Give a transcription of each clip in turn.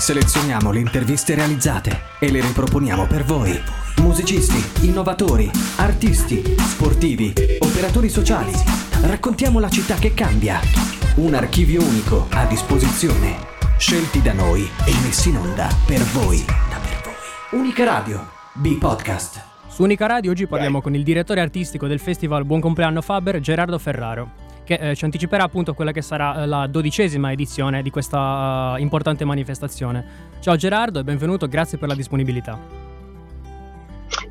Selezioniamo le interviste realizzate e le riproponiamo per voi. Musicisti, innovatori, artisti, sportivi, operatori sociali. Raccontiamo la città che cambia. Un archivio unico a disposizione. Scelti da noi e messi in onda per voi. Unica Radio, B-Podcast. Su Unica Radio oggi parliamo con il direttore artistico del festival Buon compleanno Faber, Gerardo Ferraro che eh, ci anticiperà appunto quella che sarà eh, la dodicesima edizione di questa uh, importante manifestazione. Ciao Gerardo e benvenuto, grazie per la disponibilità.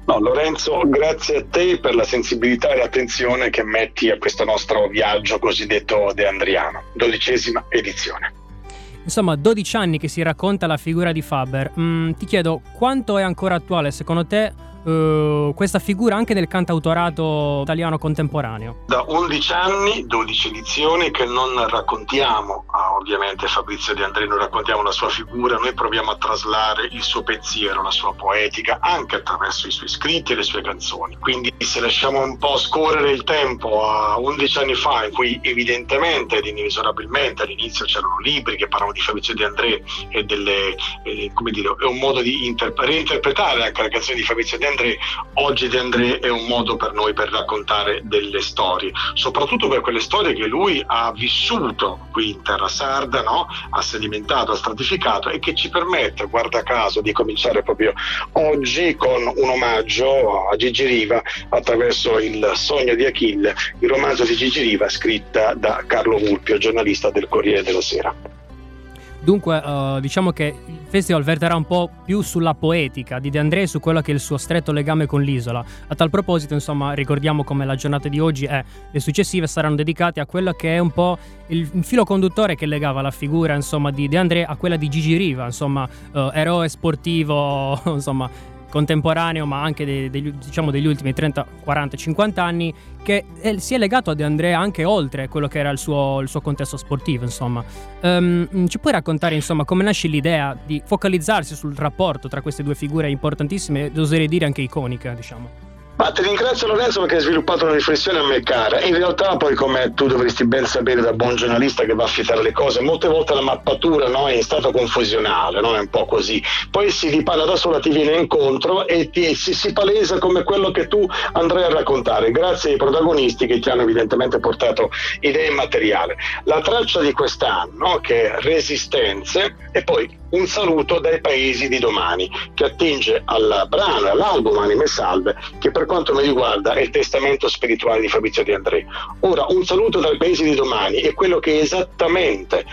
No, Lorenzo, grazie a te per la sensibilità e l'attenzione che metti a questo nostro viaggio cosiddetto De Andriano, dodicesima edizione. Insomma, 12 anni che si racconta la figura di Faber. Mm, ti chiedo quanto è ancora attuale secondo te uh, questa figura anche nel cantautorato italiano contemporaneo? Da 11 anni, 12 edizioni che non raccontiamo, ah, ovviamente Fabrizio De André non raccontiamo la sua figura, noi proviamo a traslare il suo pensiero, la sua poetica anche attraverso i suoi scritti e le sue canzoni. Quindi se lasciamo un po' scorrere il tempo a 11 anni fa in cui evidentemente ed inesorabilmente all'inizio c'erano libri che parlavano di Fabrizio De André e delle, eh, come dire, è un modo di inter- reinterpretare anche le canzoni di Fabrizio De André, oggi De André è un modo per noi per raccontare delle storie, soprattutto per quelle storie che lui ha vissuto qui in terra sarda, no? ha sedimentato, ha stratificato e che ci permette, guarda caso, di cominciare proprio oggi con un omaggio a Gigi Riva attraverso Il sogno di Achille, il romanzo di Gigi Riva scritta da Carlo Vulpio, giornalista del Corriere della Sera. Dunque, uh, diciamo che il festival verterà un po' più sulla poetica di De André e su quello che è il suo stretto legame con l'isola. A tal proposito, insomma, ricordiamo come la giornata di oggi e le successive saranno dedicate a quello che è un po' il filo conduttore che legava la figura, insomma, di De André a quella di Gigi Riva, insomma, uh, eroe sportivo, insomma, contemporaneo, ma anche dei, degli, diciamo degli ultimi 30, 40, 50 anni, che è, si è legato a De André anche oltre quello che era il suo, il suo contesto sportivo. Insomma. Um, ci puoi raccontare insomma, come nasce l'idea di focalizzarsi sul rapporto tra queste due figure importantissime e oserei dire anche iconiche, diciamo? Ma ti ringrazio Lorenzo perché hai sviluppato una riflessione a me cara. In realtà poi come tu dovresti ben sapere da buon giornalista che va a affidare le cose, molte volte la mappatura no, è in stato confusionale, no? è un po' così. Poi si ripara da sola, ti viene incontro e ti, si, si, palesa come quello che tu andrai a raccontare, grazie ai protagonisti che ti hanno evidentemente portato idee materiali. La traccia di quest'anno che è Resistenze e poi un saluto dai paesi di domani, che attinge al brano all'album Anime Salve, che per quanto mi riguarda è il testamento spirituale di Fabrizio Di André. Ora, un saluto dai paesi di domani è quello che esattamente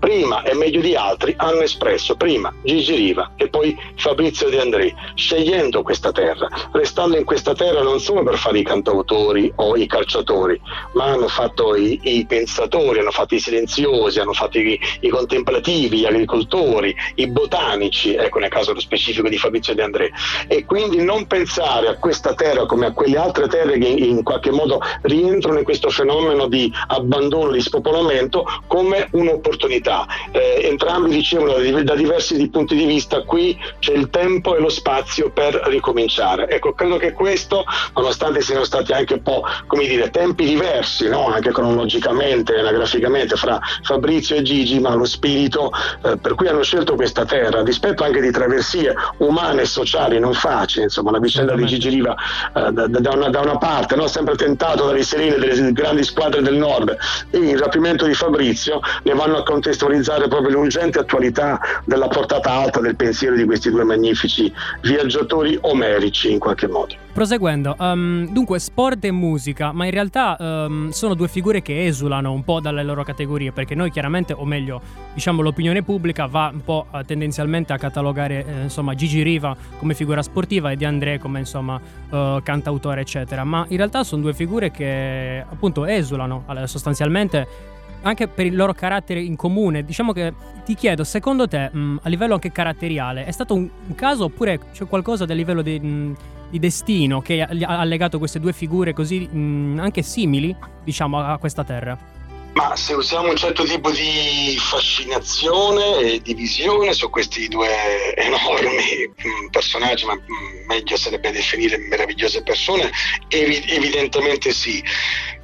prima e meglio di altri hanno espresso prima Gigi Riva e poi Fabrizio De André, scegliendo questa terra, restando in questa terra non solo per fare i cantautori o i calciatori, ma hanno fatto i, i pensatori, hanno fatto i silenziosi, hanno fatto i, i, contemplativi, gli agricoltori, i botanici, ecco nel caso specifico di Fabrizio De André. E quindi non pensare a questa terra come a quelle altre terre che in qualche modo rientrano in questo fenomeno di abbandono, di spopolamento, come un'opportunità verità. Eh, entrambi dicevano da, da diversi punti di vista, qui c'è il tempo e lo spazio per ricominciare. Ecco, credo che questo, nonostante siano stati anche un po', come dire, tempi diversi, no? anche cronologicamente, anagraficamente, fra Fabrizio e Gigi, ma lo spirito eh, per cui hanno scelto questa terra, rispetto anche di traversie umane e sociali non facili, insomma, la vicenda di Gigi Riva eh, da, da, una, da, una, parte, no? sempre tentato dalle sirene delle grandi squadre del nord, e il rapimento di Fabrizio ne vanno a contestualizzare contestualizzare proprio l'urgente attualità della portata alta del pensiero di questi due magnifici viaggiatori omerici in qualche modo. Proseguendo, um, dunque sport e musica, ma in realtà um, sono due figure che esulano un po' dalle loro categorie, perché noi chiaramente, o meglio, diciamo l'opinione pubblica va un po' uh, tendenzialmente a catalogare eh, insomma Gigi Riva come figura sportiva e Di André come insomma uh, cantautore eccetera, ma in realtà sono due figure che appunto esulano allora, sostanzialmente anche per il loro carattere in comune. Diciamo che ti chiedo, secondo te, mh, a livello anche caratteriale, è stato un, un caso oppure c'è qualcosa a livello di, mh, di, destino che ha legato queste due figure così mh, anche simili, diciamo, a, a questa terra? Ma se usiamo un certo tipo di fascinazione e di visione su questi due enormi personaggi, ma meglio sarebbe definire meravigliose persone, evi- evidentemente sì.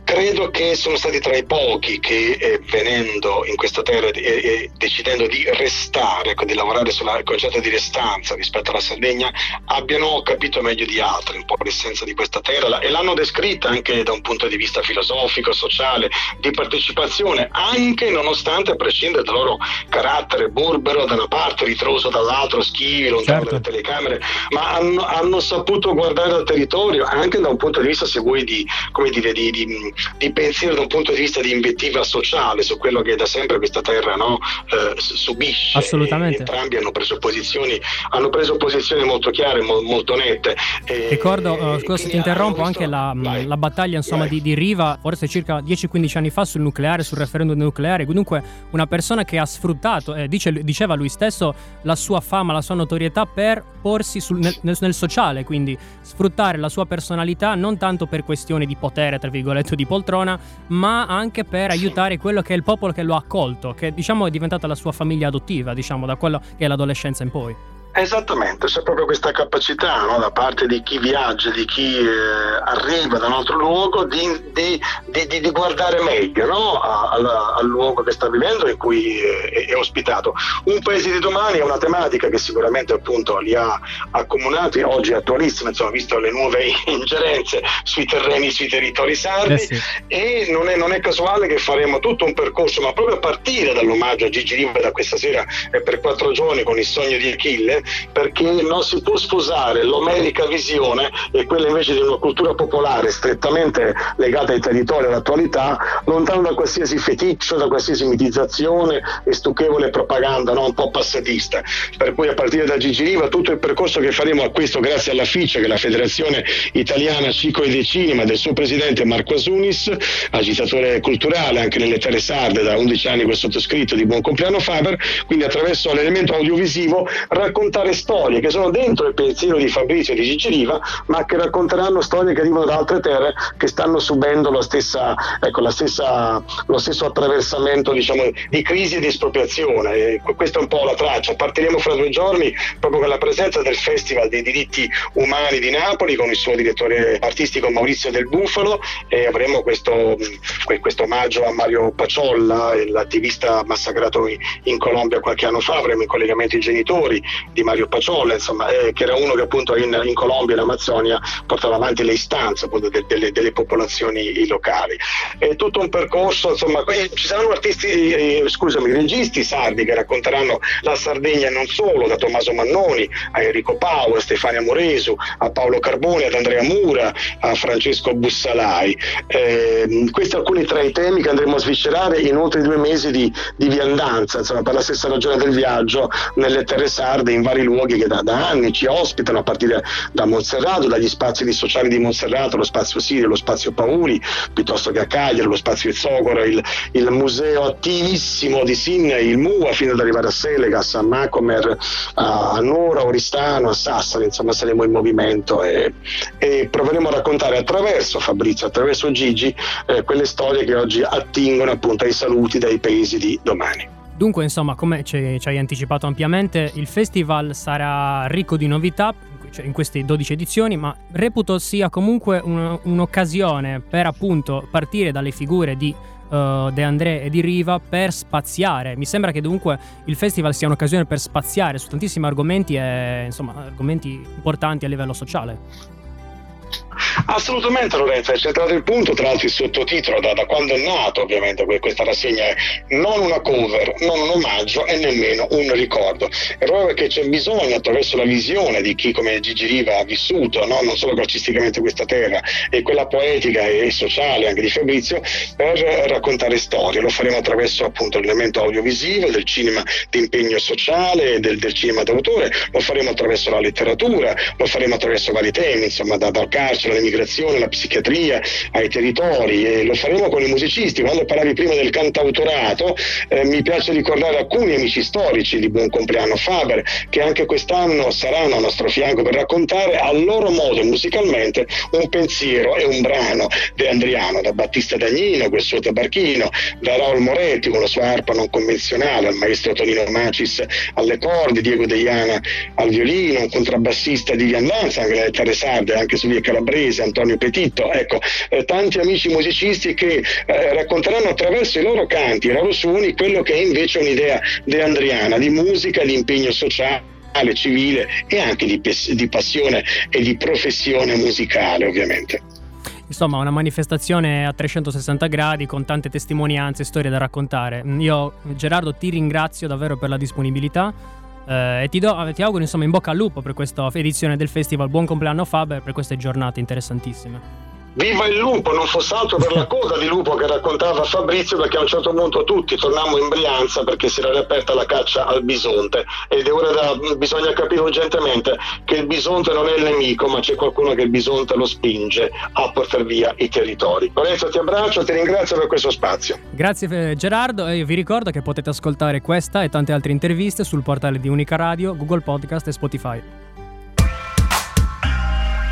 Credo che sono stati tra i pochi che eh, venendo in questa terra e eh, decidendo di restare, ecco, di lavorare sul concetto di restanza rispetto alla Sardegna, abbiano capito meglio di altri un po' l'essenza di questa terra e l'hanno descritta anche da un punto di vista filosofico, sociale, di partecipazione, anche nonostante a prescindere dal loro carattere burbero da una parte, ritroso dall'altro, schivi, lontano certo. dalle telecamere, ma hanno, hanno, saputo guardare al territorio anche da un punto di vista, se vuoi, di, dire, di, di, di, pensiero, da un punto di vista di invettiva sociale su quello che da sempre questa terra no, eh, subisce. Assolutamente. E, entrambi hanno preso posizioni, hanno preso posizioni molto chiare, mo, molto nette. E, Ricordo, uh, scusa se ti interrompo, anche la, la battaglia insomma, di, Riva, forse circa 10-15 anni fa sul nucleare, sul referendum nucleare. Dunque, una persona che ha sfruttato, eh, dice, diceva lui stesso, la sua fama, la sua notorietà per porsi sul, nel, nel, sociale, quindi sfruttare la sua personalità non tanto per questioni di potere, tra virgolette, di poltrona, ma anche per aiutare quello che è il popolo che lo ha accolto, che diciamo è diventata la sua famiglia adottiva, diciamo, da quello che è l'adolescenza in poi. Esattamente, c'è proprio questa capacità no, da parte di chi viaggia, di chi eh, arriva da un altro luogo, di, di, di, di guardare meglio no, al, al, luogo che sta vivendo e in cui è, è, ospitato. Un paese di domani è una tematica che sicuramente appunto li ha accomunati, oggi è attualissima, insomma, visto le nuove ingerenze sui terreni, sui territori sardi, eh sì. e non è, non è, casuale che faremo tutto un percorso, ma proprio a partire dall'omaggio a Gigi Riva da questa sera e per quattro giorni con il sogno di Achille, perché non si può sposare l'omerica visione e quella invece di una cultura popolare strettamente legata ai territori e all'attualità, lontano da qualsiasi feticcio, da qualsiasi mitizzazione e stucchevole propaganda no? un po' passatista. Per cui a partire da Gigi Riva tutto il percorso che faremo a questo grazie alla FICE, che è la Federazione Italiana Cico e Cinema, del suo presidente Marco Asunis, agitatore culturale anche nelle terre sarde da 11 anni quel sottoscritto di Buon Compleanno Faber, quindi attraverso l'elemento audiovisivo raccontare raccontare storie che sono dentro il pensiero di Fabrizio e di Gigi Riva, ma che racconteranno storie che arrivano da altre terre che stanno subendo la stessa, ecco, la stessa, lo stesso attraversamento diciamo, di crisi e di espropriazione. E questa è un po' la traccia. Partiremo fra due giorni proprio con la presenza del Festival dei diritti umani di Napoli con il suo direttore artistico Maurizio Del Bufalo e avremo questo, questo omaggio a Mario Paciolla, l'attivista massacrato in Colombia qualche anno fa, avremo in collegamento i genitori di Mario Paciola, insomma, eh, che era uno che appunto in, in Colombia e in Amazzonia portava avanti le istanze appunto de, de, delle popolazioni locali. È tutto un percorso, insomma, ci saranno artisti, eh, scusami, registi sardi che racconteranno la Sardegna non solo, da Tommaso Mannoni a Enrico Pau, a Stefania Moresu, a Paolo Carbone, ad Andrea Mura, a Francesco Bussalai. Eh, questi alcuni tra i temi che andremo a sviscerare in oltre due mesi di, di viandanza, insomma, per la stessa ragione del viaggio nelle terre sarde in vari luoghi che da, da, anni ci ospitano, a partire da Monserrato, dagli spazi sociali di Monserrato, lo spazio Sirio, lo spazio Pauli, piuttosto che a Cagliari, lo spazio Zogora, il, il museo attivissimo di Sin, il MUA, fino ad arrivare a Selegas, a Macomer, a Nora, Oristano, a Sassari, insomma saremo in movimento e, e proveremo a raccontare attraverso Fabrizio, attraverso Gigi, eh, quelle storie che oggi attingono appunto ai saluti dai paesi di domani. Dunque, insomma, come ci, hai anticipato ampiamente, il festival sarà ricco di novità cioè in queste 12 edizioni, ma reputo sia comunque un, un'occasione per appunto partire dalle figure di uh, De André e di Riva per spaziare. Mi sembra che dunque il festival sia un'occasione per spaziare su tantissimi argomenti e insomma argomenti importanti a livello sociale. Assolutamente Lorenzo, hai centrato il punto, tra l'altro il sottotitolo da, da, quando è nato ovviamente questa rassegna è non una cover, non un omaggio e nemmeno un ricordo. È proprio perché c'è bisogno attraverso la visione di chi come Gigi Riva ha vissuto, no? non solo calcisticamente questa terra, e quella poetica e sociale anche di Fabrizio, per raccontare storie. Lo faremo attraverso appunto l'elemento audiovisivo, del cinema di impegno sociale, del, del cinema d'autore, lo faremo attraverso la letteratura, lo faremo attraverso vari temi, insomma da, dal carcere all'immigrazione, alla psichiatria, ai territori e lo faremo con i musicisti. Quando parlavi prima del cantautorato, eh, mi piace ricordare alcuni amici storici di Buon Compleanno Faber che anche quest'anno saranno a nostro fianco per raccontare a loro modo musicalmente un pensiero e un brano di Andriano, da Battista Dagnino, quel suo tabarchino, da Raul Moretti con la sua arpa non convenzionale, al maestro Tonino Macis alle corde, Diego Deiana al violino, un contrabbassista di viandanza anche nelle terre sarde, anche su via Calabrese, Antonio Petitto, ecco, eh, tanti amici musicisti che eh, racconteranno attraverso i loro canti, i loro suoni, quello che è invece un'idea deandriana di musica, di impegno sociale civile e anche di, di passione e di professione musicale ovviamente. Insomma, una manifestazione a 360 gradi con tante testimonianze e storie da raccontare. Io, Gerardo, ti ringrazio davvero per la disponibilità. Eh, e ti, do, ti auguro insomma in bocca al lupo per questa edizione del festival. Buon compleanno Faber per queste giornate interessantissime. Viva il lupo, non fosse altro per la coda di lupo che raccontava Fabrizio, perché a un certo punto tutti tornammo in Brianza perché si era riaperta la caccia al bisonte ed è ora da, bisogna capire urgentemente che il bisonte non è il nemico, ma c'è qualcuno che il bisonte lo spinge a portare via i territori. Lorenzo ti abbraccio, ti ringrazio per questo spazio. Grazie eh, Gerardo e vi ricordo che potete ascoltare questa e tante altre interviste sul portale di Unica Radio, Google Podcast e Spotify.